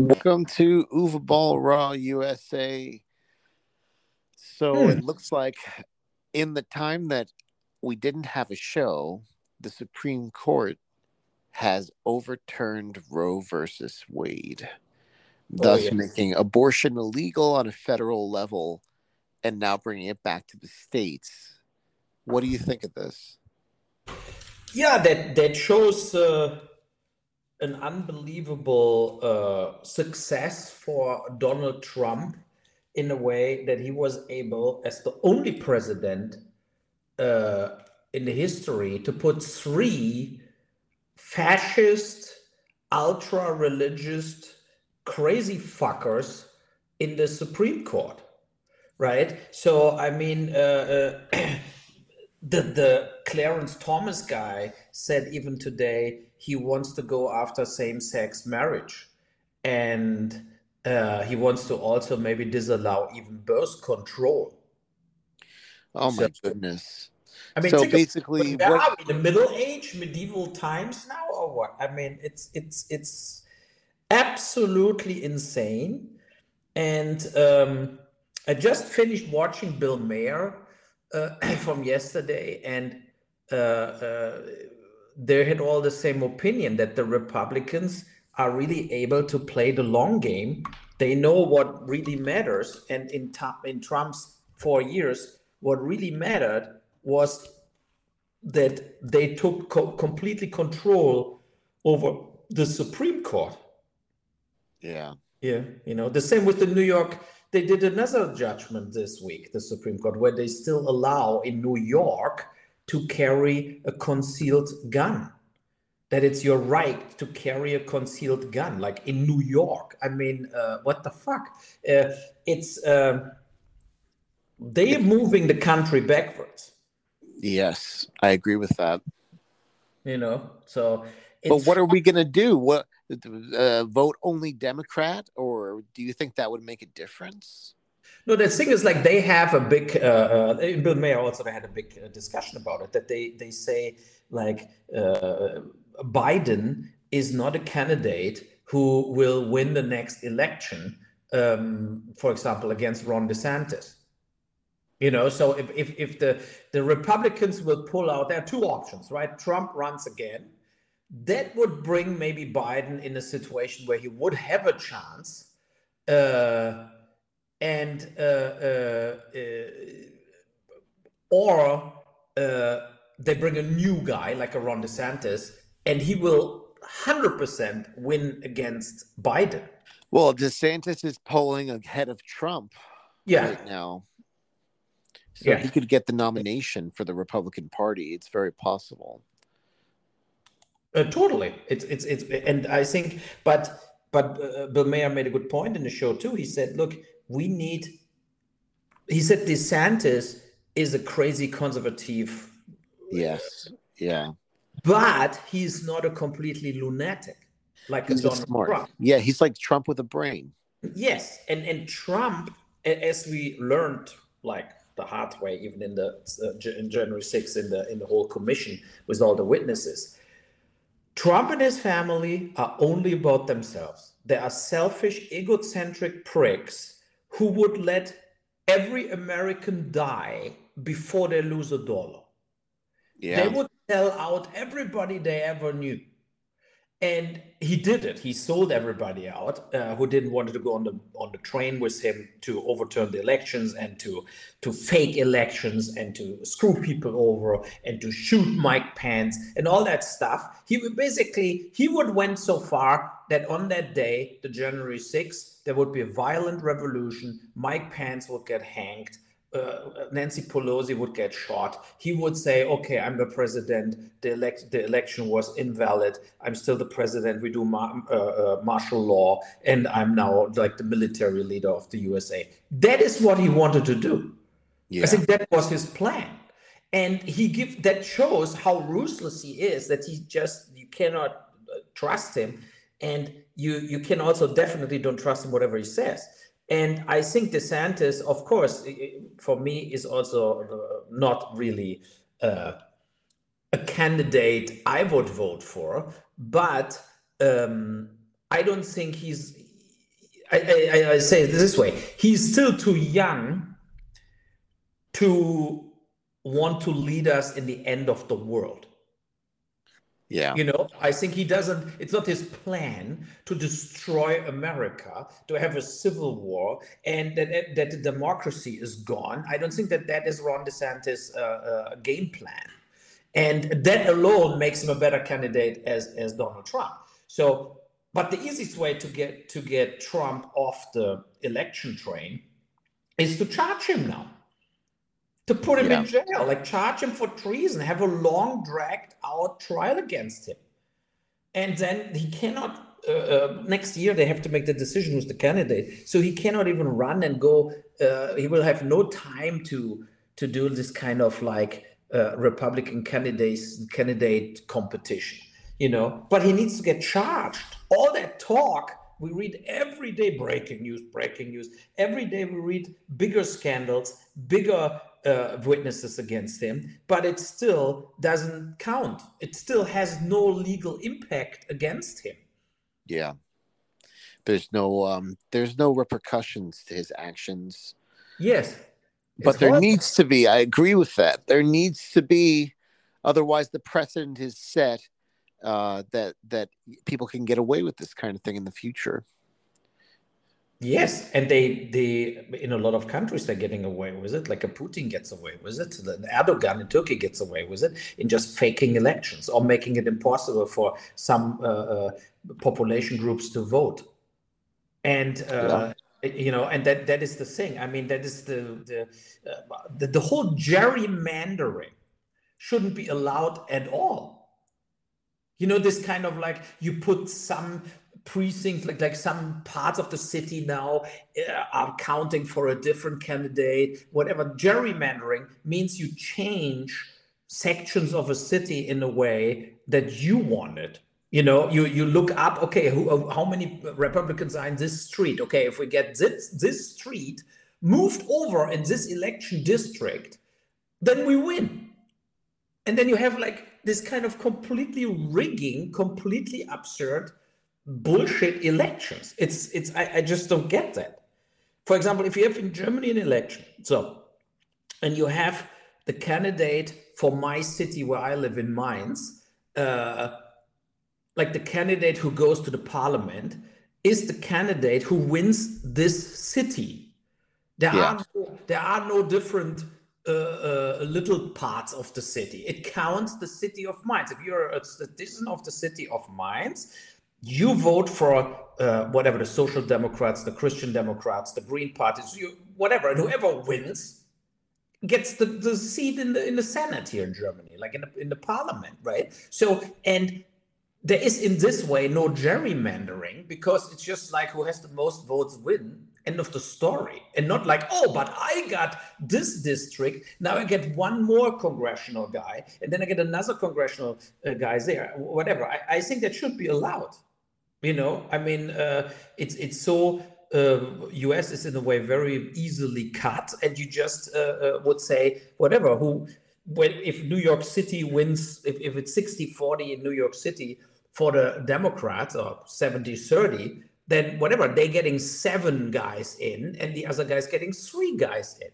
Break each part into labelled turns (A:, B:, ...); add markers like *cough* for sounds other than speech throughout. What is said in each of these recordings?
A: Welcome to Uwe Boll Raw USA. So
B: Hmm.
A: it looks like in the time that we didn't have a show, the Supreme Court has overturned Roe versus Wade, thus
B: yeah.
A: making abortion illegal on a federal level and now bringing it back to the states. What do you think of this?
B: Yeah, that that shows uh, an unbelievable uh, success for Donald Trump in a way that he was able, as the only president uh, in the history, to put three fascist, ultra-religious, crazy fuckers in the Supreme Court, right? So I mean. Uh, uh, *clears throat* the the Clarence Thomas guy said even today he wants to go after same-sex marriage, and uh, he wants to also maybe disallow even birth control.
A: Oh my
B: So-
A: goodness.
B: I mean,
A: so
B: of-
A: basically,
B: where
A: what,
B: are we? The Middle Age, medieval times now, or what? I mean, it's it's it's absolutely insane. And um, I just finished watching Bill Maher uh, *clears throat* from yesterday, and uh, uh, they had all the same opinion that the Republicans are really able to play the long game. They know what really matters, and in in Trump's four years, what really mattered was that they took co- completely control over the Supreme Court.
A: yeah.
B: Yeah, you know, the same with the New York. They did another judgment this week, the Supreme Court, where they still allow in New York to carry a concealed gun. That it's your right to carry a concealed gun, like in New York. I mean, uh, what the fuck? Uh, it's um they're moving the country backwards.
A: Yes, I agree with that.
B: You know, so.
A: But what are we going to do? What uh, vote only Democrat, or do you think that would make a difference?
B: No, the thing is, like they have a big. Uh, uh, Bill Maher also had a big uh, discussion about it. That they they say like uh, Biden is not a candidate who will win the next election. Um, for example, against Ron DeSantis. You know, so if if if the the Republicans will pull out, there are two options, right? Trump runs again. That would bring maybe Biden in a situation where he would have a chance. Uh, and uh, uh, uh, or uh, they bring a new guy like a Ron DeSantis, and he will hundred percent win against Biden.
A: Well, DeSantis is polling ahead of Trump
B: Yeah,
A: right now, so
B: Yeah.
A: he could get the nomination for the Republican Party. It's very possible.
B: uh, totally. It's it's it's, and I think, but but uh, Bill Maher made a good point in the show too. He said, "Look, we need." He said DeSantis is a crazy conservative
A: Yes, yeah,
B: but he's not a completely lunatic like a
A: he's
B: Donald
A: smart.
B: Trump.
A: Yeah, he's like Trump with a brain.
B: Yes, and and Trump, as we learned like the hard way, even in the uh, in January 6th in the in the whole commission with all the witnesses, Trump and his family are only about themselves. They are selfish, egocentric pricks who would let every American die before they lose a dollar.
A: Yeah,
B: They would sell out everybody they ever knew. And he did it. He sold everybody out uh, who didn't want to go on the on the train with him to overturn the elections and to to fake elections and to screw people over and to shoot Mike Pence and all that stuff. He would basically he would went so far that on that day, the January 6th, there would be a violent revolution. Mike Pence would get hanged uh, Nancy Pelosi would get shot, he would say, "Okay, I'm the president. The elect, the election was invalid. I'm still the president. We do ma- uh, uh, martial law, and I'm now like the military leader of the USA." That is what he wanted to do.
A: yeah,
B: I think that was his plan, and he give that shows how ruthless he is. That he just you cannot uh, trust him, and you you can also definitely don't trust him whatever he says. And I think DeSantis, of course, for me, is also uh, not really uh, a candidate I would vote for, but um, I don't think he's I, I, I say it this way: he's still too young to want to lead us in the end of the world.
A: Yeah.
B: You know, I think he doesn't, it's not his plan to destroy America, to have a civil war, and that, that the democracy is gone. I don't think that that is Ron DeSantis' uh, uh, game plan. And that alone makes him a better candidate as, as Donald Trump. So, but the easiest way to get to get Trump off the election train is to charge him now to put him yeah. in jail, like charge him for treason, have a long, dragged out trial against him. And then he cannot. Uh, uh, next year they have to make the decision who's the candidate, so he cannot even run and go. Uh, he will have no time to to do this kind of like uh, Republican candidates candidate competition, you know. But he needs to get charged. All that talk we read every day breaking news, breaking news. Every day we read bigger scandals, bigger uh, witnesses against him, but it still doesn't count. It still has no legal impact against him.
A: Yeah. There's no um there's no repercussions to his actions.
B: Yes.
A: But there needs to be, I agree with that. There needs to be otherwise the precedent is set uh that that people can get away with this kind of thing in the future.
B: Yes, and they they in a lot of countries they're getting away with it. Like a Putin gets away with it. The Erdogan in Turkey gets away with it in just faking elections or making it impossible for some uh, uh, population groups to vote. And uh, yeah. you know, and that that is the thing. I mean, that is the the uh, the, the whole gerrymandering shouldn't be allowed at all. You know, this kind of like you put some precincts like like some parts of the city now uh, are counting for a different candidate whatever. Gerrymandering means you change sections of a city in a way that you want it. You know you you look up okay who, uh, how many republicans are in this street? Okay if we get this this street moved over in this election district then we win. And then you have like this kind of completely rigging completely absurd bullshit elections. It's it's I, I just don't get that. For example, if you have in Germany an election, so and you have the candidate for my city where I live in Mainz, uh, like the candidate who goes to the parliament is the candidate who wins this city. There yeah. are no, there are no different uh, uh, little parts of the city. It counts the city of Mainz. If you're a citizen of the city of Mainz, you vote for uh, whatever the social democrats the christian democrats the green parties you, whatever and whoever wins gets the, the seat in the in the senate here in germany like in the, in the parliament right? So and there is in this way no gerrymandering because it's just like who has the most votes win end of the story. And not like oh but i got this district. Now i get one more congressional guy and then i get another congressional uh, guys there whatever. I, I think that should be allowed you know, I mean, uh, it's it's so uh, US is in a way very easily cut, and you just uh, uh, would say whatever. Who, when if New York City wins, if, if it's 60-40 in New York City for the Democrats or 70-30, then whatever they're getting seven guys in, and the other guys getting three guys in.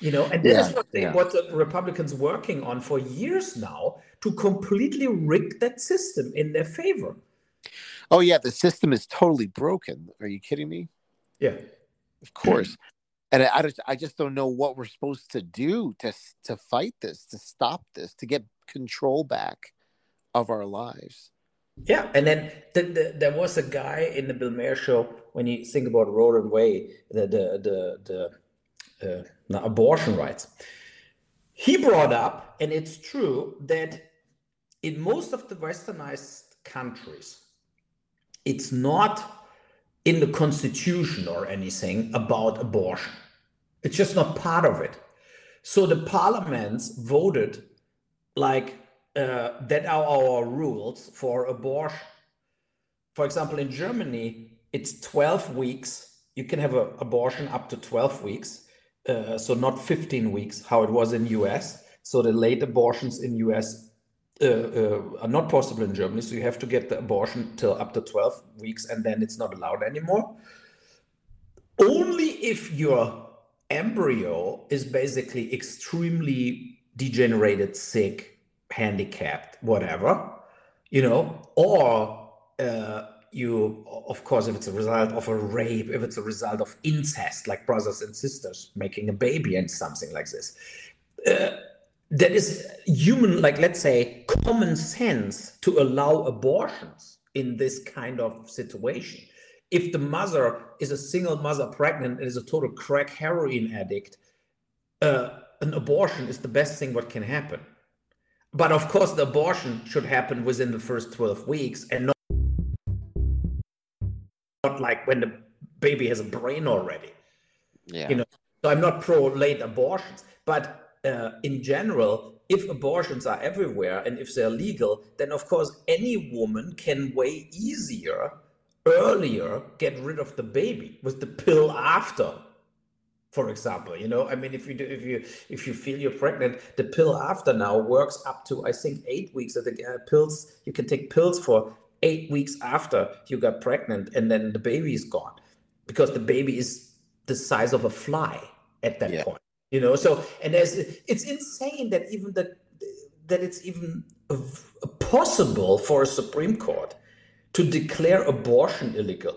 B: You know, and this yeah, is what they, yeah. what the Republicans working on for years now to completely rig that system in their favor.
A: Oh yeah, the system is totally broken. Are you kidding me?
B: Yeah,
A: of course. And I, I just I just don't know what we're supposed to do to to fight this, to stop this, to get control back of our lives.
B: Yeah, and then the, the, there was a guy in the Bill Maher show when you think about Roe and Wade, the the the, the uh, abortion rights. He brought up, and it's true that in most of the westernized countries, it's not in the constitution or anything about abortion. It's just not part of it. So the parliaments voted like uh, that are our rules for abortion. For example, in Germany, it's 12 weeks. You can have an abortion up to 12 weeks. Uh, so not 15 weeks, how it was in US. So the late abortions in US uh, uh, are not possible in Germany. So you have to get the abortion till up to 12 weeks and then it's not allowed anymore. Only if your embryo is basically extremely degenerated, sick, handicapped, whatever, you know, or uh, you, of course, if it's a result of a rape, if it's a result of incest, like brothers and sisters making a baby and something like this. Uh, that is human, like let's say, common sense to allow abortions in this kind of situation. If the mother is a single mother pregnant and is a total crack heroin addict, uh, an abortion is the best thing what can happen. But of course, the abortion should happen within the first 12 weeks and not, not like when the baby has a brain already.
A: Yeah.
B: You know, so I'm not pro late abortions, but uh, in general, if abortions are everywhere and if they're legal, then of course any woman can way easier, earlier get rid of the baby with the pill after. For example, you know, I mean, if you do, if you if you feel you're pregnant, the pill after now works up to I think eight weeks. Of the uh, pills you can take pills for eight weeks after you got pregnant, and then the baby is gone because the baby is the size of a fly at that yeah. point you know? So and there's it's insane that even that that it's even possible for a supreme court to declare abortion illegal.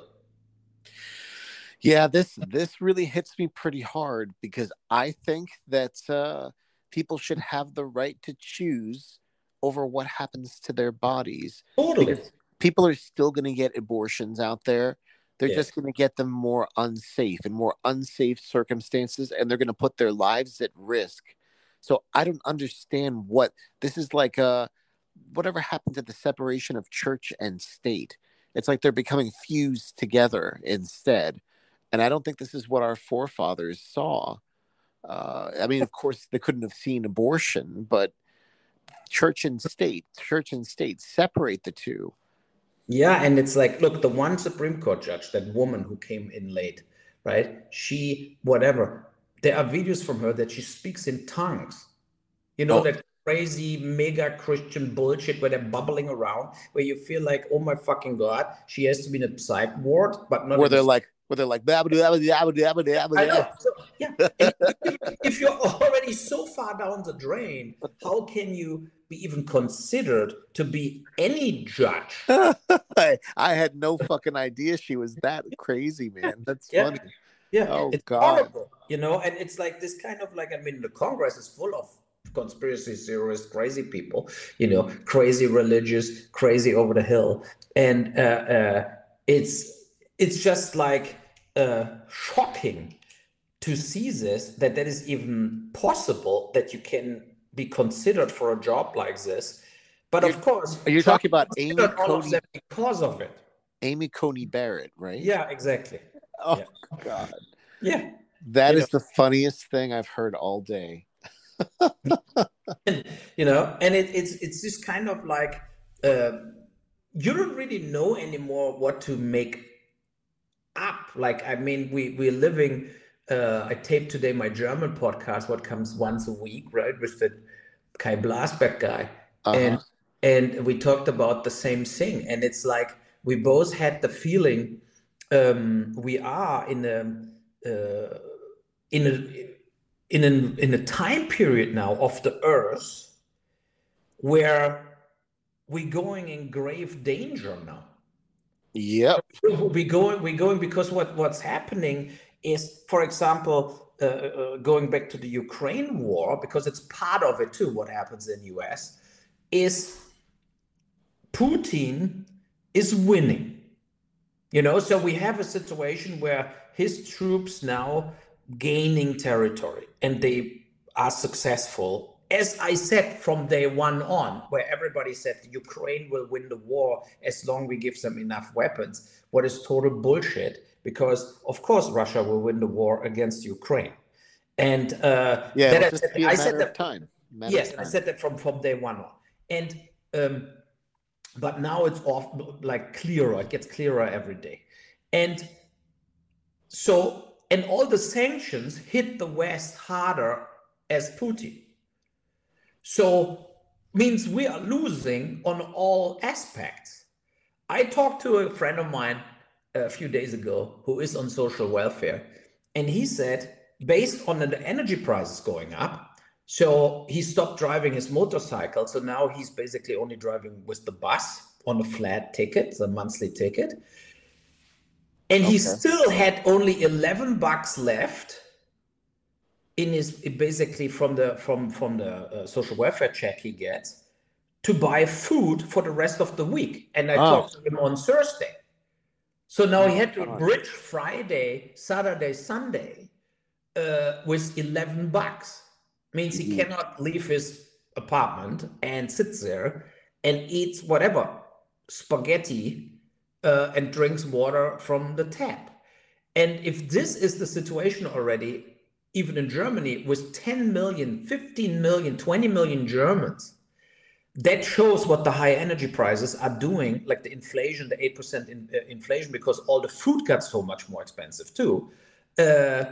A: Yeah this this really hits me pretty hard because i think that uh, people should have the right to choose over what happens to their bodies.
B: Totally.
A: People are still going to get abortions out there they're yeah. just going to get them more unsafe and more unsafe circumstances, and they're going to put their lives at risk. So I don't understand what this is like. Uh, whatever happened to the separation of church and state? It's like they're becoming fused together instead, and I don't think this is what our forefathers saw. Uh, I mean, of course, they couldn't have seen abortion, but church and state, church and state separate the two.
B: Yeah, and it's like, look, the one Supreme Court judge, that woman who came in late, right? She, whatever. There are videos from her that she speaks in tongues. You know, oh. that crazy mega Christian bullshit where they're bubbling around, where you feel like, oh my fucking god, she has to be in a psych ward, but not.
A: Where they're like, where they're like, I know.
B: So, yeah. if, if you're already so far down the drain, how can you be even considered to be any judge. *laughs*
A: I, I had no fucking idea she was that crazy, man. That's yeah. funny.
B: Yeah, oh, it's God. horrible, you know. And it's like this kind of like I mean, the Congress is full of conspiracy theorists, crazy people, you know, crazy religious, crazy over the hill, and uh, uh, it's it's just like uh, shocking to see this that that is even possible that you can be considered for a job like this. But
A: you're,
B: of course,
A: you're you talking about Amy
B: Coney, of because of it?
A: Amy Coney Barrett, right?
B: Yeah, exactly.
A: Oh
B: yeah.
A: God.
B: Yeah.
A: That you is know. the funniest thing I've heard all day. *laughs*
B: and, you know, and it, it's it's just kind of like uh, you don't really know anymore what to make up. Like, I mean, we we're living uh, I taped today my German podcast, what comes once a week, right, with the Kai Blasberg guy, uh-huh. and and we talked about the same thing, and it's like we both had the feeling um, we are in a uh, in a in a in a time period now of the Earth where we're going in grave danger now.
A: Yep.
B: We going we going because what what's happening is, for example, uh, uh, going back to the Ukraine war, because it's part of it too, what happens in US, is Putin is winning. You know, so we have a situation where his troops now gaining territory and they are successful. As I said from day one on, where everybody said Ukraine will win the war as long we give them enough weapons, what is total bullshit because of course Russia will win the war against Ukraine. And uh,
A: yeah, that I said, I said that time.
B: Yes, time. I said that from from day one on. And um, but now it's off like clearer. It gets clearer every day. And so and all the sanctions hit the West harder as Putin. So means we are losing on all aspects. I talked to a friend of mine a few days ago who is on social welfare, and he said, based on the energy prices going up, so he stopped driving his motorcycle. So now he's basically only driving with the bus on a flat ticket, the monthly ticket. And okay. he still had only 11 bucks left in his basically from the from from the uh, social welfare check he gets to buy food for the rest of the week. And I oh. talked to him on Thursday. So now he had to bridge Friday, Saturday, Sunday uh, with 11 bucks. Means he mm-hmm. cannot leave his apartment and sits there and eats whatever spaghetti uh, and drinks water from the tap. And if this is the situation already, even in Germany, with 10 million, 15 million, 20 million Germans, that shows what the high energy prices are doing, like the inflation, the 8% in, uh, inflation, because all the food got so much more expensive too, uh,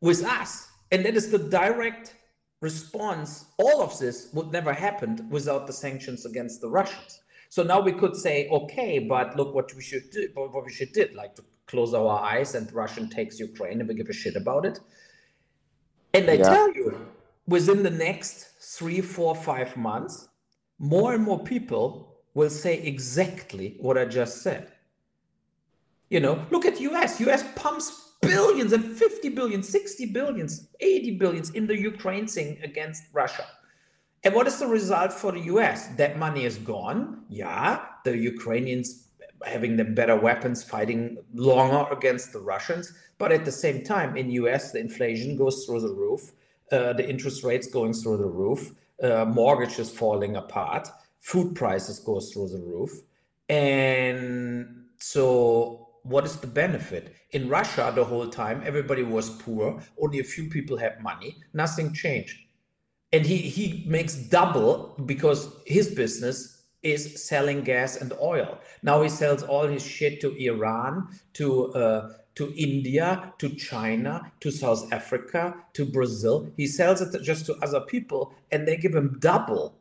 B: with us. And that is the direct response. All of this would never happen without the sanctions against the Russians. So now we could say, okay, but look what we should do, what we should do, like to close our eyes and Russian takes Ukraine and we give a shit about it. And I yeah. tell you, within the next three, four, five months, more and more people will say exactly what I just said. You know, look at US. US pumps billions and 50 billion, 60 billions, 80 billions in the Ukraine thing against Russia. And what is the result for the US? That money is gone. Yeah, the Ukrainians having them better weapons, fighting longer against the Russians. But at the same time, in US, the inflation goes through the roof, uh, the interest rates going through the roof, uh, mortgages falling apart, food prices goes through the roof. And so what is the benefit? In Russia, the whole time, everybody was poor. Only a few people had money. Nothing changed. And he, he makes double because his business is selling gas and oil. Now he sells all his shit to Iran, to uh, to India, to China, to South Africa, to Brazil. He sells it just to other people, and they give him double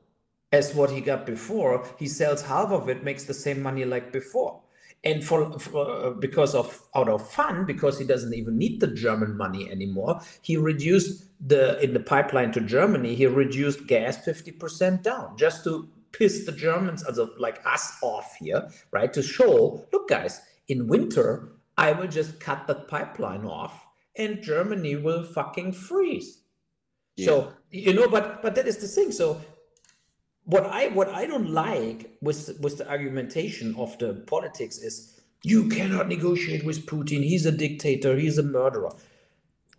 B: as what he got before. He sells half of it, makes the same money like before. And for, for uh, because of out of fun, because he doesn't even need the German money anymore, he reduced the in the pipeline to Germany. He reduced gas fifty percent down just to piss the Germans, also like us, off here, right? To show, look, guys, in winter I will just cut that pipeline off and Germany will fucking freeze. Yeah. So you know, but but that is the thing. So what I what I don't like with with the argumentation of the politics is you cannot negotiate with Putin. He's a dictator. He's a murderer.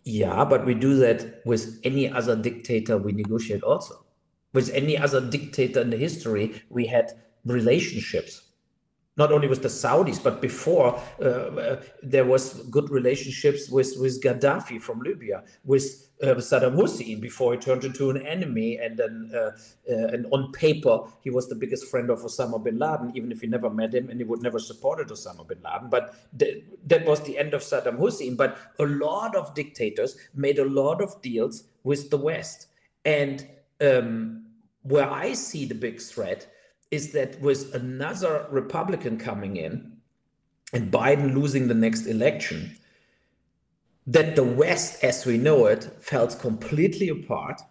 B: Yeah, but we do that with any other dictator we negotiate also. With any other dictator in the history, we had relationships not only with the Saudis, but before uh, uh, there was good relationships with, with Gaddafi from Libya, with uh, Saddam Hussein before he turned into an enemy, and then uh, uh, and on paper he was the biggest friend of Osama bin Laden, even if he never met him and he would never supported Osama bin Laden. But th- that was the end of Saddam Hussein. But a lot of dictators made a lot of deals with the West, and um, where I see the big threat is that with another Republican coming in and Biden losing the next election, that the West, as we know it, fell completely apart.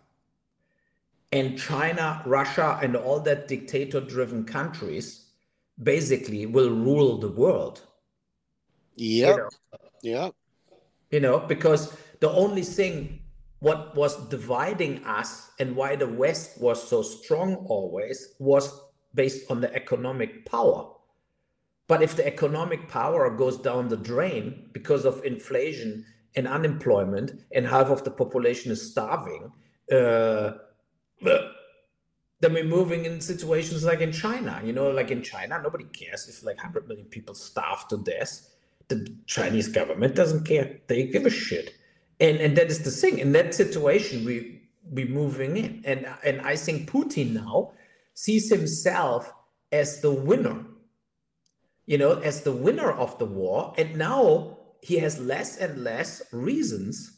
B: And China, Russia, and all that dictator driven countries basically will rule the world.
A: Yeah. You know? Yeah.
B: You know, because the only thing what was dividing us and why the West was so strong always was based on the economic power. But if the economic power goes down the drain because of inflation and unemployment, and half of the population is starving, uh, *clears throat* then we're moving in situations like in China. You know, like in China, nobody cares if like 100 million people starve to death. The Chinese government doesn't care. They give a shit. And and that is the thing. In that situation, we we moving in. And and I think Putin now sees himself as the winner, you know, as the winner of the war. And now he has less and less reasons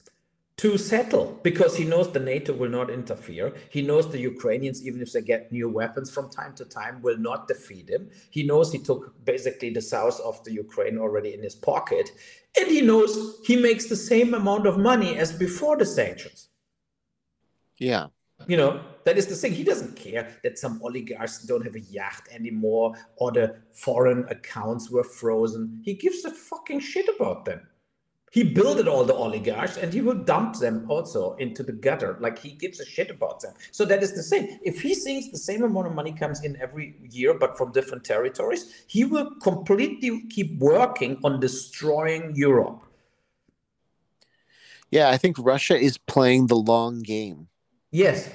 B: to settle because he knows the NATO will not interfere. He knows the Ukrainians, even if they get new weapons from time to time, will not defeat him. He knows he took basically the south of the Ukraine already in his pocket. And he knows he makes the same amount of money as before the sanctions.
A: Yeah.
B: You know, that is the thing. He doesn't care that some oligarchs don't have a yacht anymore or the foreign accounts were frozen. He gives a fucking shit about them he builded all the oligarchs and he will dump them also into the gutter. Like he gives a shit about them. So that is the same. If he thinks the same amount of money comes in every year but from different territories he will completely keep working on destroying europe.
A: Yeah i think russia is playing the long game.
B: Yes.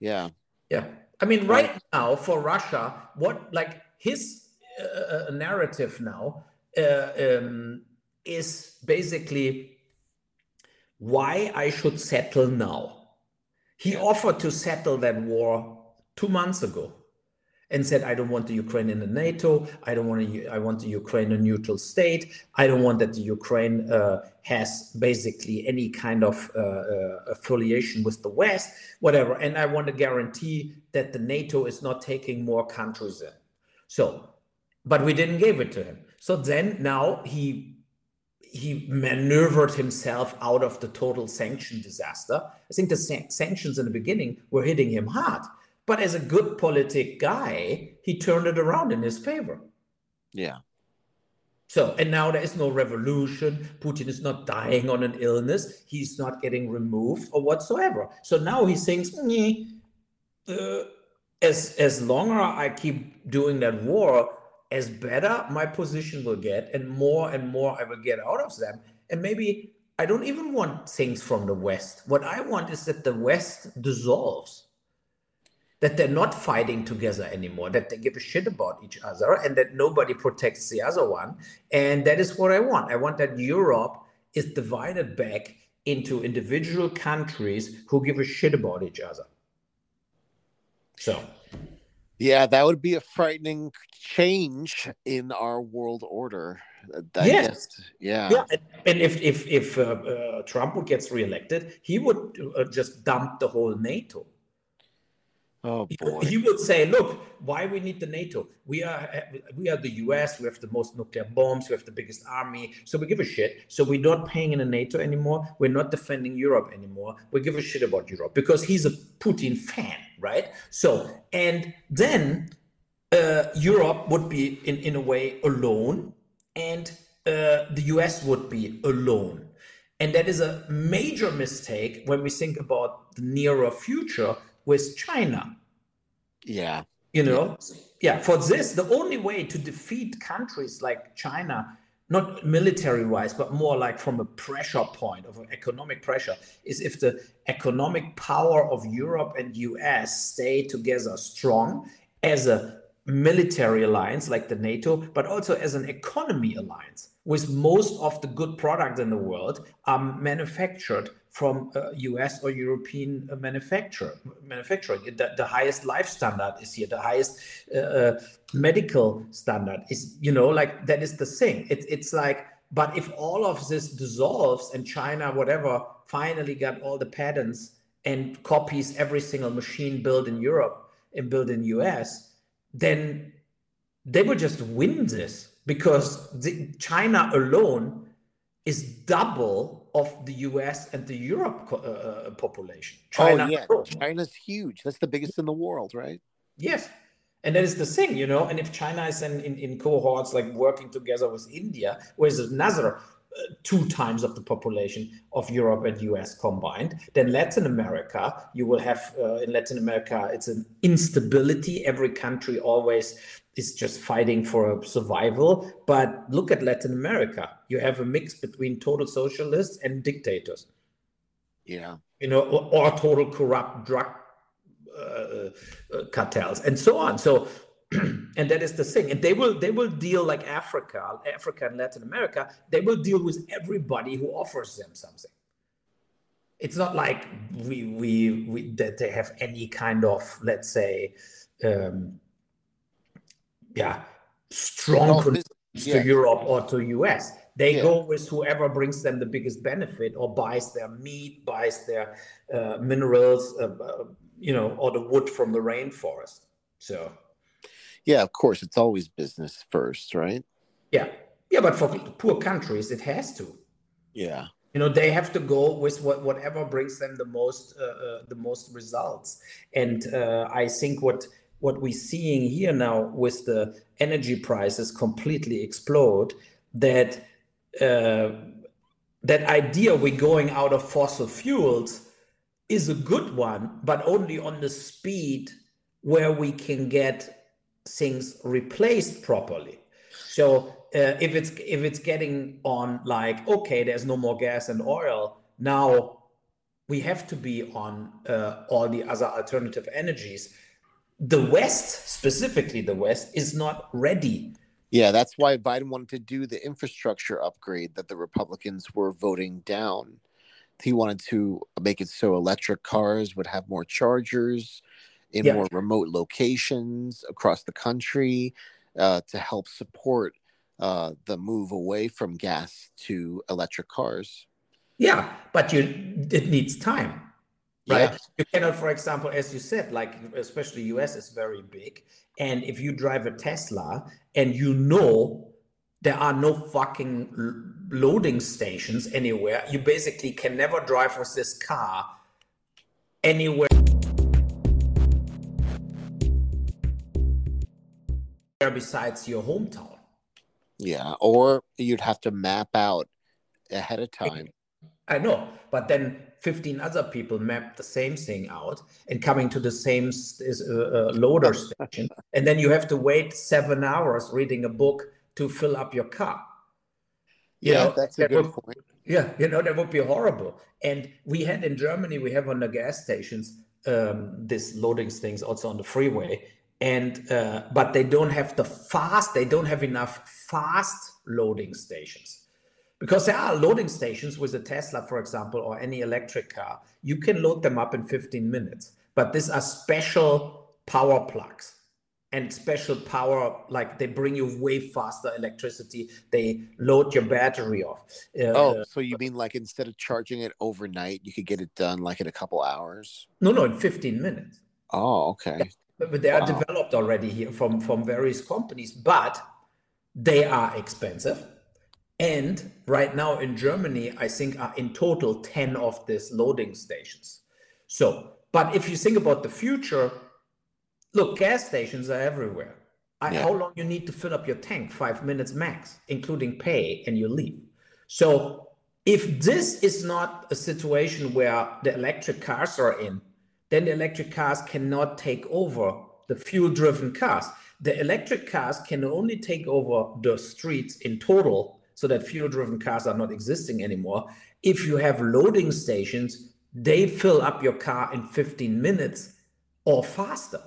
A: Yeah.
B: Yeah. I mean right now for russia what like his uh, uh narrative now uh, um, is basically why I should settle now. He offered to settle that war two months ago and said, I don't want the Ukraine in the NATO. I don't want to, I want the Ukraine a neutral state. I don't want that the Ukraine uh, has basically any kind of uh, uh, affiliation with the West, whatever. And I want to guarantee that the NATO is not taking more countries in. So, but we didn't give it to him. So then now he he maneuvered himself out of the total sanction disaster. I think the san- sanctions in the beginning were hitting him hard, but as a good politic guy, he turned it around in his favor.
A: Yeah.
B: So, and now there is no revolution. Putin is not dying on an illness. He's not getting removed or whatsoever. So now he thinks, uh, as long as longer I keep doing that war, as better my position will get and more and more I will get out of them. And maybe I don't even want things from the West. What I want is that the West dissolves, that they're not fighting together anymore, that they give a shit about each other, and that nobody protects the other one. And that is what I want. I want that Europe is divided back into individual countries who give a shit about each other. So
A: yeah, that would be a frightening change in our world order.
B: I yes. Guess, yeah. Yeah. And if if if uh, uh, Trump gets reelected, he would uh, just dump the whole NATO.
A: Oh boy.
B: He would say, "Look, why we need the NATO? We are we are the U.S. We have the most nuclear bombs. We have the biggest army. So we give a shit. So we're not paying in the NATO anymore. We're not defending Europe anymore. We give a shit about Europe because he's a Putin fan, right? So and then uh, Europe would be in in a way alone, and uh, the U.S. would be alone." And that is a major mistake when we think about the nearer future with China.
A: Yeah.
B: You know, yeah. For this, the only way to defeat countries like China, not military wise, but more like from a pressure point of economic pressure, is if the economic power of Europe and US stay together strong as a military alliance like the NATO, but also as an economy alliance, with most of the good products in the world are manufactured from US or European uh, manufacturer. Manufacturing, the, the highest life standard is here. The highest uh, uh, medical standard is, you know, like that is the thing. It, it's like, but if all of this dissolves and China, whatever, finally got all the patents and copies every single machine built in Europe and built in US, then they will just win this because the, China alone is double of the US and the Europe uh, uh population.
A: Oh, China, oh, yeah. Alone. China's huge. That's the biggest in the world, right?
B: Yes. And that is the thing, you know. And if China is in, in, in cohorts like working together with India, where's another two times of the population of Europe and US combined. Then Latin America, you will have uh, in Latin America, it's an instability. Every country always is just fighting for survival. But look at Latin America. You have a mix between total socialists and dictators.
A: Yeah.
B: You know, or, or total corrupt drug uh, uh, cartels and so on. So *clears throat* and that is the thing and they will they will deal like africa africa and latin america they will deal with everybody who offers them something it's not like we we, we that they have any kind of let's say um yeah strong connections yeah. to europe or to us They yeah. go with whoever brings them the biggest benefit or buys their meat, buys their uh, minerals, uh, uh, you know, or the wood from the rainforest. So,
A: yeah, of course, it's always business first, right?
B: Yeah, yeah, but for poor countries, it has to.
A: Yeah,
B: you know, they have to go with what, whatever brings them the most uh, uh, the most results. And uh, I think what what we're seeing here now with the energy prices completely explode that uh, that idea we're going out of fossil fuels is a good one, but only on the speed where we can get things replaced properly. So uh, if it's if it's getting on like okay, there's no more gas and oil now, we have to be on uh, all the other alternative energies. The West, specifically the West, is not ready
A: yeah, that's why Biden wanted to do the infrastructure upgrade that the Republicans were voting down. He wanted to make it so electric cars would have more chargers in yeah. more remote locations across the country uh, to help support uh, the move away from gas to electric cars.
B: Yeah, but you it needs time right? Yeah. You cannot, for example, as you said, like especially US is very big, and if you drive a Tesla and you know there are no fucking loading stations anywhere, you basically can never drive with this car anywhere. Besides your hometown.
A: Yeah, or you'd have to map out ahead of time.
B: I know, but then 15 other people map the same thing out and coming to the same uh, uh, loader *laughs* station. And then you have to wait seven hours reading a book to fill up your car.
A: You yeah, know, that's a that good would, point.
B: Yeah, you know, that would be horrible. And we had in Germany, we have on the gas stations um, this loading things also on the freeway. And uh, but they don't have the fast, they don't have enough fast loading stations. Because there are loading stations with a Tesla, for example, or any electric car. You can load them up in 15 minutes, but these are special power plugs and special power like they bring you way faster electricity. They load your battery off.
A: Uh, oh so you mean like instead of charging it overnight you could get it done like in a couple hours?
B: No no in 15 minutes.
A: Oh okay
B: but they are wow. developed already here from from various companies but they are expensive and right now in Germany, I think are in total 10 of these loading stations. So, but if you think about the future, look, gas stations are everywhere. I, yeah. How long you need to fill up your tank? Five minutes max, including pay, and you leave. So, if this is not a situation where the electric cars are in, then the electric cars cannot take over the fuel driven cars. The electric cars can only take over the streets in total so that fuel driven cars are not existing anymore. If you have loading stations, they fill up your car in 15 minutes or faster.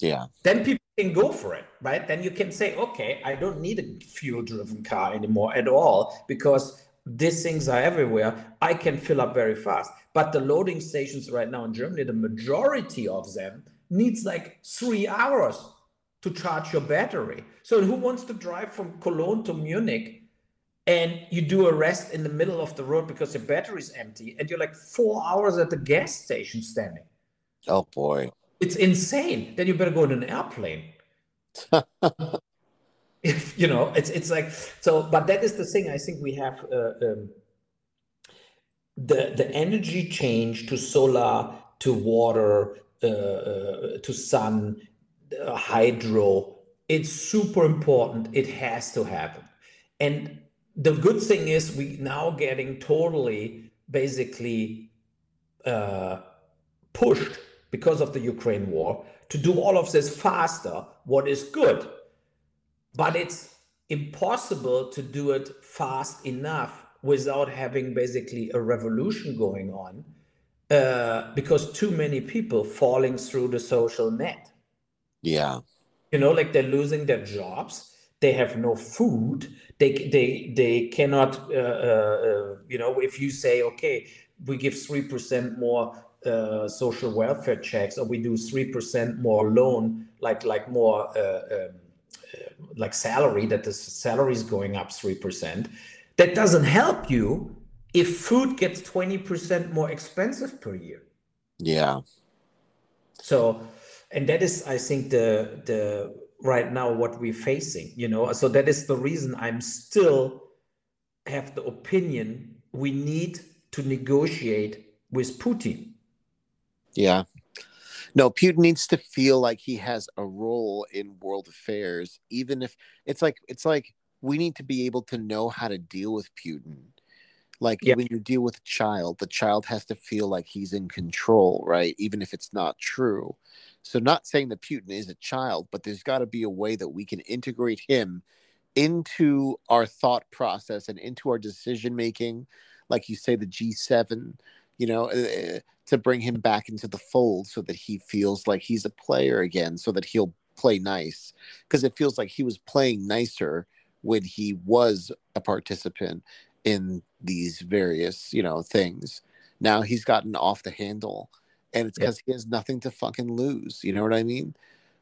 A: Yeah.
B: Then people can go for it, right? Then you can say, okay, I don't need a fuel driven car anymore at all because these things are everywhere. I can fill up very fast. But the loading stations right now in Germany, the majority of them needs like three hours to charge your battery. So who wants to drive from Cologne to Munich and you do a rest in the middle of the road because your battery's empty and you're like four hours at the gas station standing
A: oh boy
B: it's insane then you better go in an airplane *laughs* if you know it's it's like so but that is the thing i think we have uh, um, the the energy change to solar to water uh, uh, to sun uh, hydro it's super important it has to happen and the good thing is we now getting totally basically uh, pushed because of the Ukraine war to do all of this faster, what is good. But it's impossible to do it fast enough without having basically a revolution going on uh, because too many people falling through the social net.
A: Yeah.
B: You know, like they're losing their jobs they have no food they they they cannot uh, uh, uh you know if you say okay we give 3% more uh, social welfare checks or we do 3% more loan like like more uh, um, like salary that the salary is going up 3% That doesn't help you if food gets 20% more expensive per year.
A: Yeah.
B: So, and that is, I think, the the right now what we're facing. You know, so that is the reason I'm still have the opinion we need to negotiate with Putin.
A: Yeah. No, Putin needs to feel like he has a role in world affairs, even if it's like it's like we need to be able to know how to deal with Putin. Like yeah. when you deal with a child, the child has to feel like he's in control, right? Even if it's not true. So, not saying that Putin is a child, but there's got to be a way that we can integrate him into our thought process and into our decision making. Like you say, the G7, you know, uh, to bring him back into the fold so that he feels like he's a player again, so that he'll play nice. Because it feels like he was playing nicer when he was a participant in these various, you know, things. Now he's gotten off the handle and it's because yeah. he has nothing to fucking lose. You know what I mean?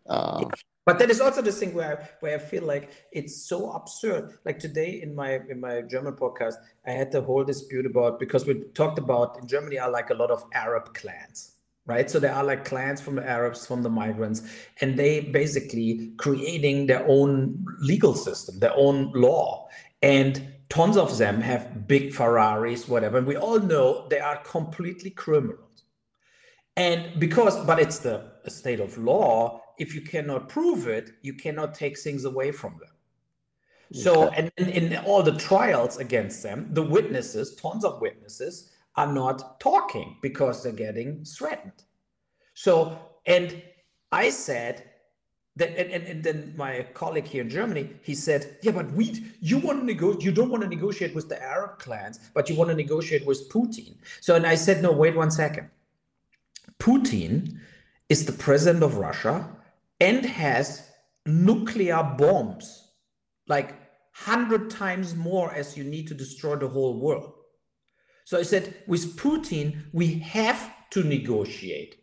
A: Uh.
B: But that is also the thing where I, where I feel like it's so absurd. Like today in my in my German podcast, I had the whole dispute about because we talked about in Germany are like a lot of Arab clans, right? So there are like clans from the Arabs, from the migrants, and they basically creating their own legal system, their own law, and tons of them have big Ferraris, whatever. And we all know they are completely criminals. And because, but it's the state of law. If you cannot prove it, you cannot take things away from them. So, and in, all the trials against them, the witnesses, tons of witnesses, are not talking because they're getting threatened. So, and I said, that, and, and, and, then my colleague here in Germany, he said, "Yeah, but we, you want to negotiate. You don't want to negotiate with the Arab clans, but you want to negotiate with Putin." So, and I said, "No, wait one second. Putin is the president of Russia and has nuclear bombs, like 100 times more as you need to destroy the whole world. So I said, with Putin, we have to negotiate.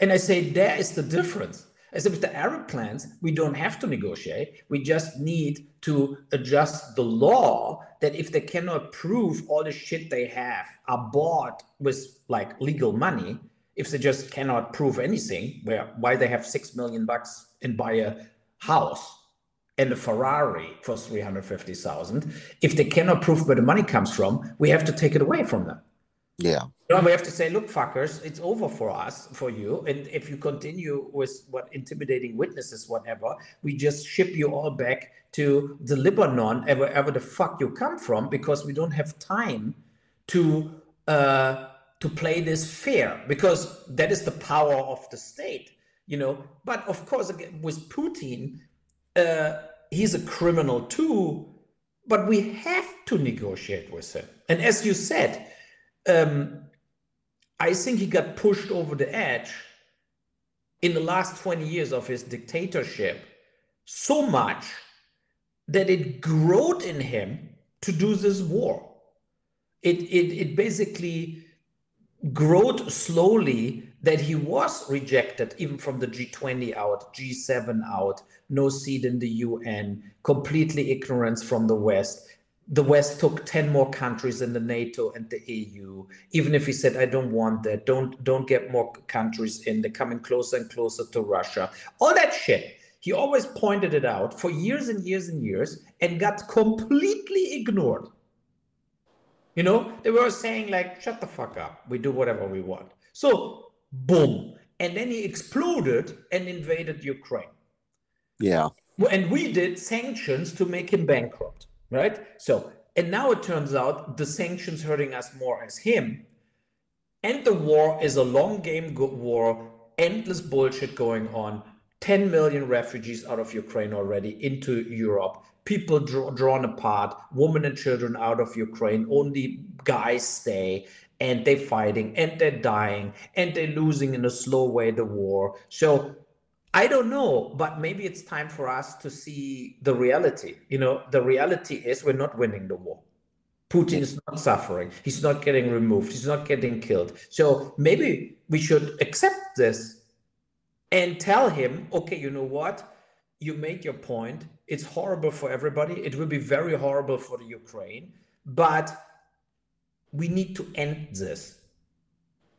B: And I say, there is the difference. I said, with the Arab clans, we don't have to negotiate. We just need to adjust the law that if they cannot prove all the shit they have are bought with like legal money, if they just cannot prove anything, where why they have six million bucks and buy a house and a Ferrari for 350,000, if they cannot prove where the money comes from, we have to take it away from them.
A: Yeah.
B: You know, we have to say, look, fuckers, it's over for us, for you. And if you continue with what intimidating witnesses, whatever, we just ship you all back to the Lebanon, wherever the fuck you come from, because we don't have time to uh, to play this fair, because that is the power of the state, you know. But of course, again, with Putin, uh, he's a criminal too. But we have to negotiate with him. And as you said, um, I think he got pushed over the edge in the last 20 years of his dictatorship so much that it growed in him to do this war. It, it, it basically growed slowly that he was rejected even from the G20 out, G7 out, no seat in the UN, completely ignorance from the West the West took 10 more countries in the NATO and the EU. Even if he said, I don't want that, don't don't get more countries in, they're coming closer and closer to Russia. All that shit. He always pointed it out for years and years and years and got completely ignored. You know, they were saying, like, shut the fuck up. We do whatever we want. So, boom. And then he exploded and invaded Ukraine.
A: Yeah.
B: And we did sanctions to make him bankrupt right? So, and now it turns out the sanctions hurting us more as him. And the war is a long game war, endless bullshit going on. 10 million refugees out of Ukraine already into Europe. People draw, drawn apart, women and children out of Ukraine. Only guys stay and they're fighting and they're dying and they're losing in a slow way the war. So I don't know, but maybe it's time for us to see the reality. You know, the reality is we're not winning the war. Putin is not suffering. He's not getting removed. He's not getting killed. So maybe we should accept this and tell him, okay, you know what? You make your point. It's horrible for everybody. It will be very horrible for the Ukraine, but we need to end this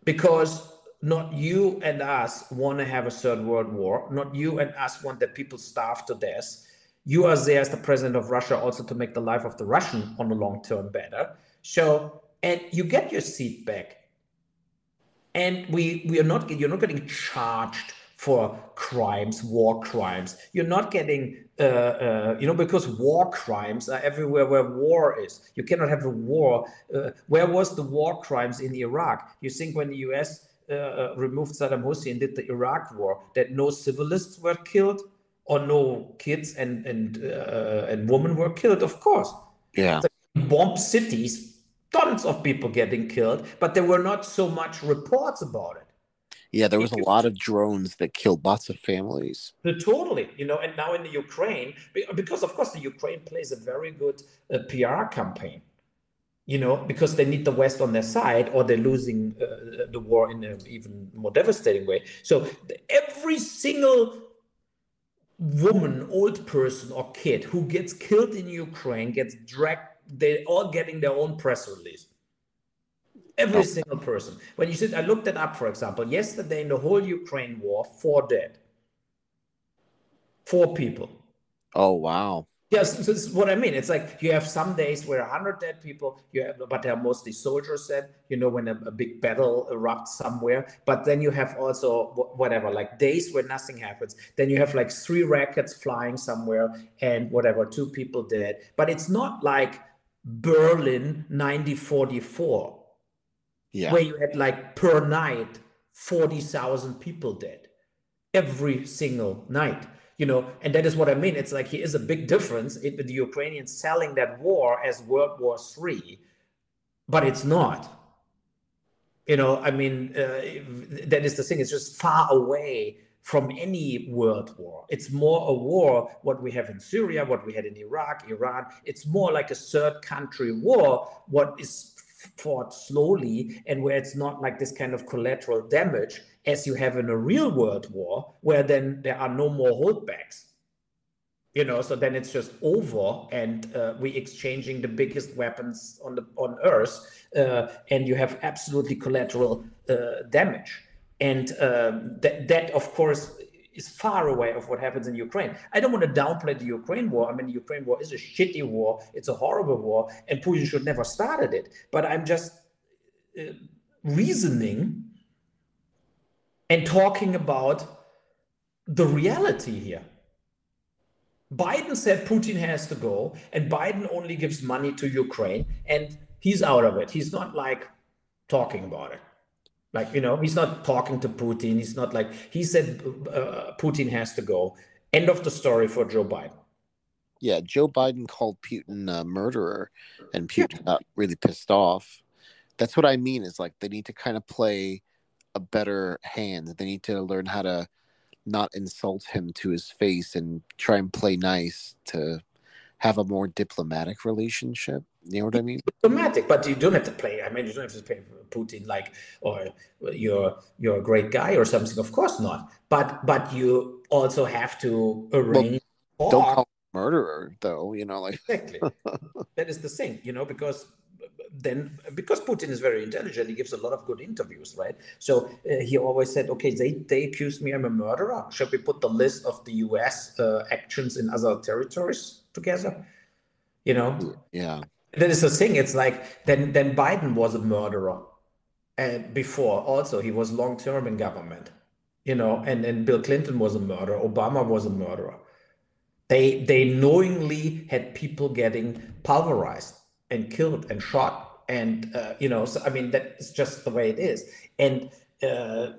B: because not you and us want to have a third world war. Not you and us want that people starve to death. You are there as the president of Russia also to make the life of the Russian on the long term better. So, and you get your seat back. And we we are not you're not getting charged for crimes, war crimes. You're not getting, uh, uh, you know, because war crimes are everywhere where war is. You cannot have a war. Uh, where was the war crimes in Iraq? You think when the US uh, uh, removed Saddam Hussein, did the Iraq war, that no civilists were killed or no kids and and uh, and women were killed? Of course.
A: Yeah.
B: Bomb cities, tons of people getting killed, but there were not so much reports about it.
A: Yeah, there was a lot of drones that killed lots of families.
B: Totally, you know, and now in the Ukraine, because of course the Ukraine plays a very good uh, PR campaign, you know, because they need the West on their side, or they're losing uh, the war in an even more devastating way. So every single woman, old person, or kid who gets killed in Ukraine gets dragged. They're all getting their own press release Every single person. When you said, I looked it up, for example, yesterday in the whole Ukraine war, four dead. Four people.
A: Oh, wow.
B: Yes, this is what I mean. It's like you have some days where 100 dead people, you have, but they are mostly soldiers dead, you know, when a, a, big battle erupts somewhere. But then you have also whatever, like days where nothing happens. Then you have like three rockets flying somewhere and whatever, two people dead. But it's not like Berlin 1944 yeah. where you had like per night 40,000 people dead every single night you know? And that is what i mean. It's like here is a big difference in the ukrainians selling that war as world war three but it's not. You know i mean uh, that is the thing. It's just far away from any world war. It's more a war what we have in syria what we had in iraq iran. It's more like a third country war what is fought slowly and where it's not like this kind of collateral damage as you have in a real world war where then there are no more holdbacks. You know so then it's just over and uh, we exchanging the biggest weapons on the on earth uh, and you have absolutely collateral uh, damage. And um, that that of course is far away of what happens in Ukraine. I don't want to downplay the Ukraine war. I mean, the Ukraine war is a shitty war. It's a horrible war, and Putin should never started it. But I'm just uh, reasoning and talking about the reality here. Biden said Putin has to go, and Biden only gives money to Ukraine, and he's out of it. He's not like talking about it. Like, you know, he's not talking to Putin. He's not like, he said uh, Putin has to go. End of the story for Joe Biden.
A: Yeah, Joe Biden called Putin a murderer, and Putin yeah. got really pissed off. That's what I mean. Is like they need to kind of play a better hand. They need to learn how to not insult him to his face and try and play nice to have a more diplomatic relationship. You know what I mean?
B: Diplomatic, but you don't have to play. I mean, you don't have to play Putin like, or you're you're a great guy or something. Of course not. But but you also have to arrange.
A: Well, don't call him murderer though. You know, like
B: exactly. *laughs* that is the thing. You know, because then because Putin is very intelligent, he gives a lot of good interviews, right? So uh, he always said, okay, they they accuse me I'm a murderer. Should we put the list of the U.S. Uh, actions in other territories together? You know?
A: Yeah
B: that is the thing. It's like then then Biden was a murderer, and before also he was long term in government, you know, and then Bill Clinton was a murderer. Obama was a murderer. They they knowingly had people getting pulverized and killed and shot, and uh, you know, so I mean that's just the way it is, and uh,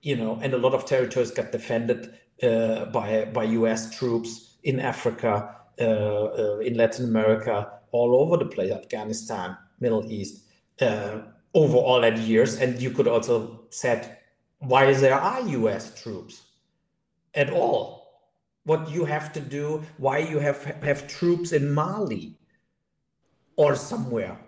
B: you know, and a lot of territories got defended uh, by by U.S. troops in Africa, uh, uh, in Latin America, all over the place afghanistan middle east uh, over all that years. And you could also said why there are us troops at all? What you have to do why you have have troops in mali or somewhere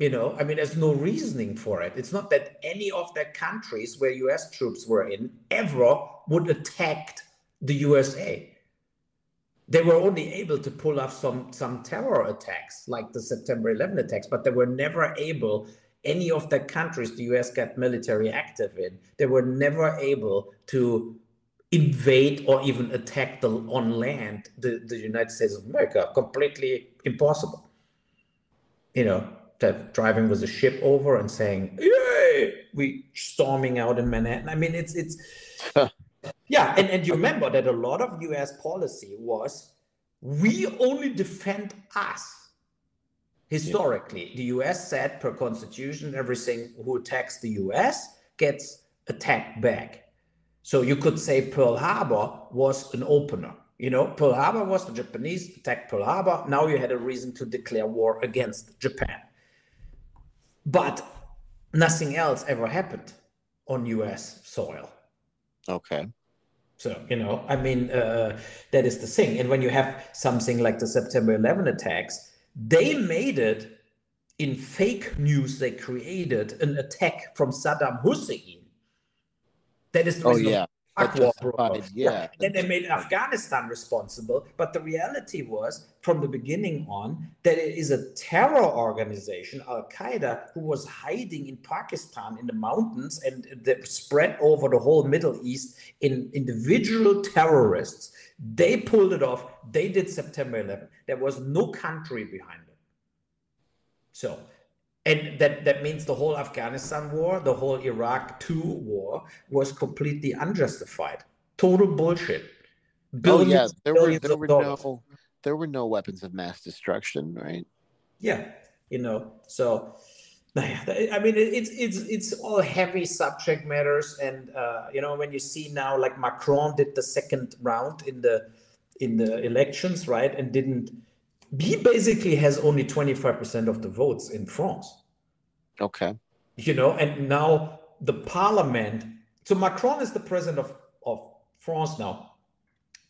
B: you know? I mean there's no reasoning for it. It's not that any of the countries where us troops were in ever would attack the usa They were only able to pull off some some terror attacks, like the September 11 attacks, but they were never able. Any of the countries the US got military active in, they were never able to invade or even attack the on land the, the United States of America. Completely impossible. You know, driving with a ship over and saying, Yay! we storming out in Manhattan. I mean, it's it's yeah, and, and you remember that a lot of US policy was we only defend us. Historically, yeah. the US said per constitution, everything who attacks the US gets attacked back. So you could say Pearl Harbor was an opener. You know, Pearl Harbor was the Japanese attacked Pearl Harbor. Now you had a reason to declare war against Japan. But nothing else ever happened on US soil.
A: Okay.
B: So, you know, I mean, uh, that is the thing. And when you have something like the September 11 attacks, they made it in fake news, they created an attack from Saddam Hussein. That is the
A: oh, yeah.
B: War yeah. Then they made Afghanistan responsible. But the reality was, from the beginning on, that it is a terror organization, Al Qaeda, who was hiding in Pakistan in the mountains and that spread over the whole Middle East in individual terrorists. They pulled it off. They did September 11. There was no country behind it. So and that that means the whole Afghanistan war, the whole Iraq two war was completely unjustified, total bullshit.
A: Billions, oh yeah, there were there were no there were no weapons of mass destruction, right?
B: Yeah, you know, so I mean, it's it's it's all heavy subject matters, and uh, you know, when you see now, like Macron did the second round in the in the elections, right, and didn't he basically has only 25% of the votes in France.
A: Okay.
B: You know, and now the parliament, so Macron is the president of, of France now.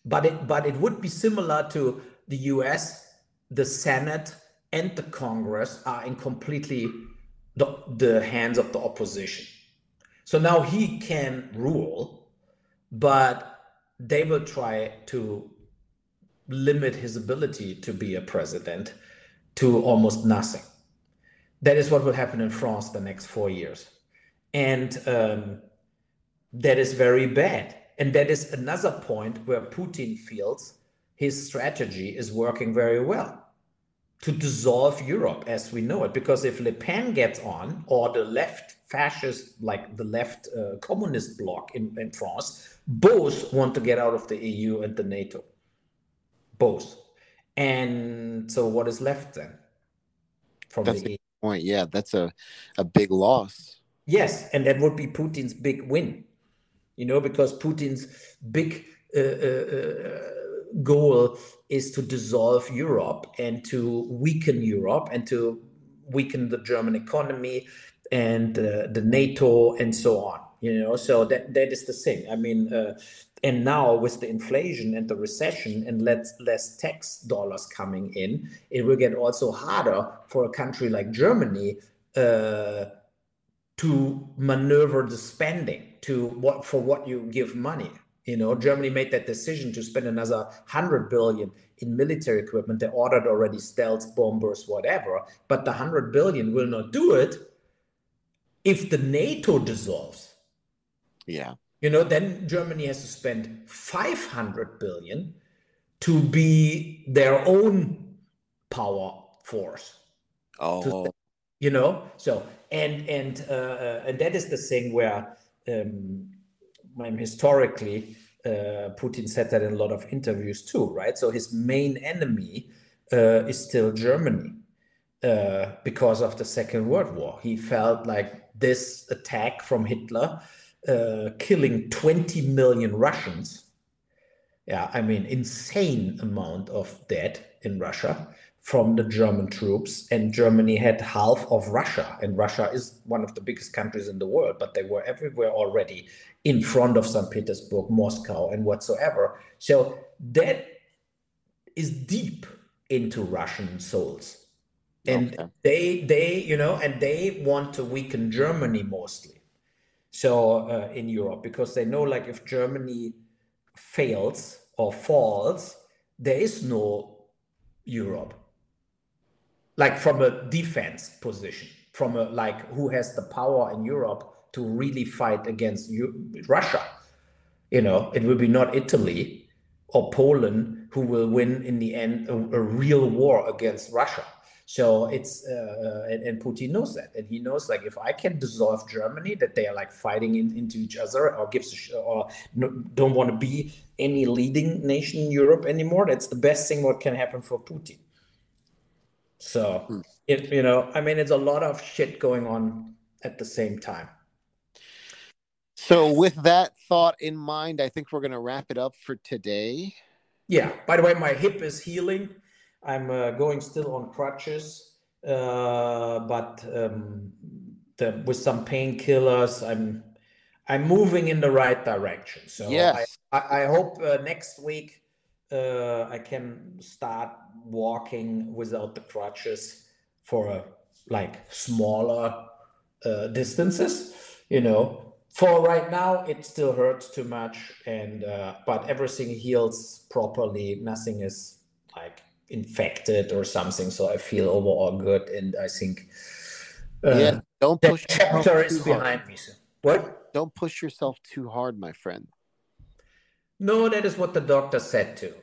B: But it but it would be similar to the US, the Senate and the Congress are in completely the, the hands of the opposition. So now he can rule, but they will try to limit his ability to be a president to almost nothing. That is what will happen in France the next four years. And um, that is very bad. And that is another point where Putin feels his strategy is working very well to dissolve Europe as we know it. Because if Le Pen gets on, or the left fascist, like the left uh, communist bloc in, in France, both want to get out of the EU and the NATO both. And so what is left then?
A: From that's the point. Yeah, that's a, a big loss.
B: Yes, and that would be Putin's big win. You know, because Putin's big uh, uh, uh, goal is to dissolve Europe and to weaken Europe and to weaken the German economy and uh, the NATO and so on. You know, so that that is the thing. I mean, uh, and now with the inflation and the recession and less less tax dollars coming in, it will get also harder for a country like Germany uh, to maneuver the spending to what for what you give money. You know, Germany made that decision to spend another hundred billion in military equipment. They ordered already stealth bombers, whatever, but the hundred billion will not do it if the NATO dissolves.
A: Yeah.
B: You know then germany has to spend 500 billion to be their own power force.
A: Oh.
B: to, you know so and and uh, uh, and that is the thing where um, historically uh, putin said that in a lot of interviews too right? So his main enemy uh, is still germany uh, because of the second world war. He felt like this attack from hitler uh, killing 20 million Russians. Yeah, I mean, insane amount of dead in Russia from the German troops. And Germany had half of Russia. And Russia is one of the biggest countries in the world, but they were everywhere already in front of St. Petersburg, Moscow, and whatsoever. So that is deep into Russian souls. And okay. they, they, you know, and they want to weaken Germany mostly so uh, in Europe because they know like if Germany fails or falls, there is no Europe. Like from a defense position, from a like who has the power in Europe to really fight against Russia. You know, it will be not Italy or Poland who will win in the end a, a real war against Russia. So it's uh, and, and, Putin knows that, and he knows like if I can dissolve Germany, that they are like fighting in, into each other, or gives or no, don't want to be any leading nation in Europe anymore. That's the best thing what can happen for Putin. So hmm. it you know, I mean, it's a lot of shit going on at the same time.
A: So with that thought in mind, I think we're going to wrap it up for today.
B: Yeah. By the way, my hip is healing. I'm uh, going still on crutches, uh, but um, the, with some painkillers, I'm I'm moving in the right direction. So
A: yes.
B: I, I, I hope uh, next week uh, I can start walking without the crutches for like smaller uh, distances. You know, for right now it still hurts too much, and uh, but everything heals properly. Nothing is like infected or something. So I feel overall good, and I think
A: uh, yeah, don't push.
B: chapter is behind hard. me. So. What?
A: Don't push yourself too hard, my friend.
B: No, that is what the doctor said too.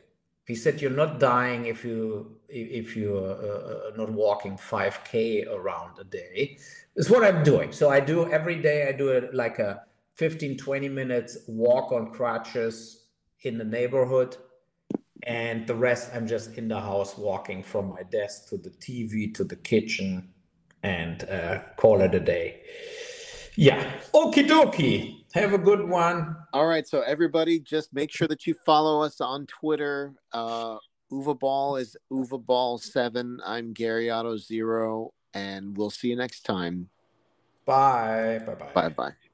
B: He said you're not dying if you if you're uh, uh not walking 5k around a day. Is what I'm doing. So I do every day. I do it like a 15 20 minutes walk on crutches in the neighborhood and the rest i'm just in the house walking from my desk to the tv to the kitchen and uh, call it a day. Yeah. Okie dokie. Have a good one.
A: All right. So everybody just make sure that you follow us on twitter. Uh Uwe Boll is Uwe Boll 7 i'm gary otto 0 and we'll see you next time.
B: Bye. Bye bye
A: bye bye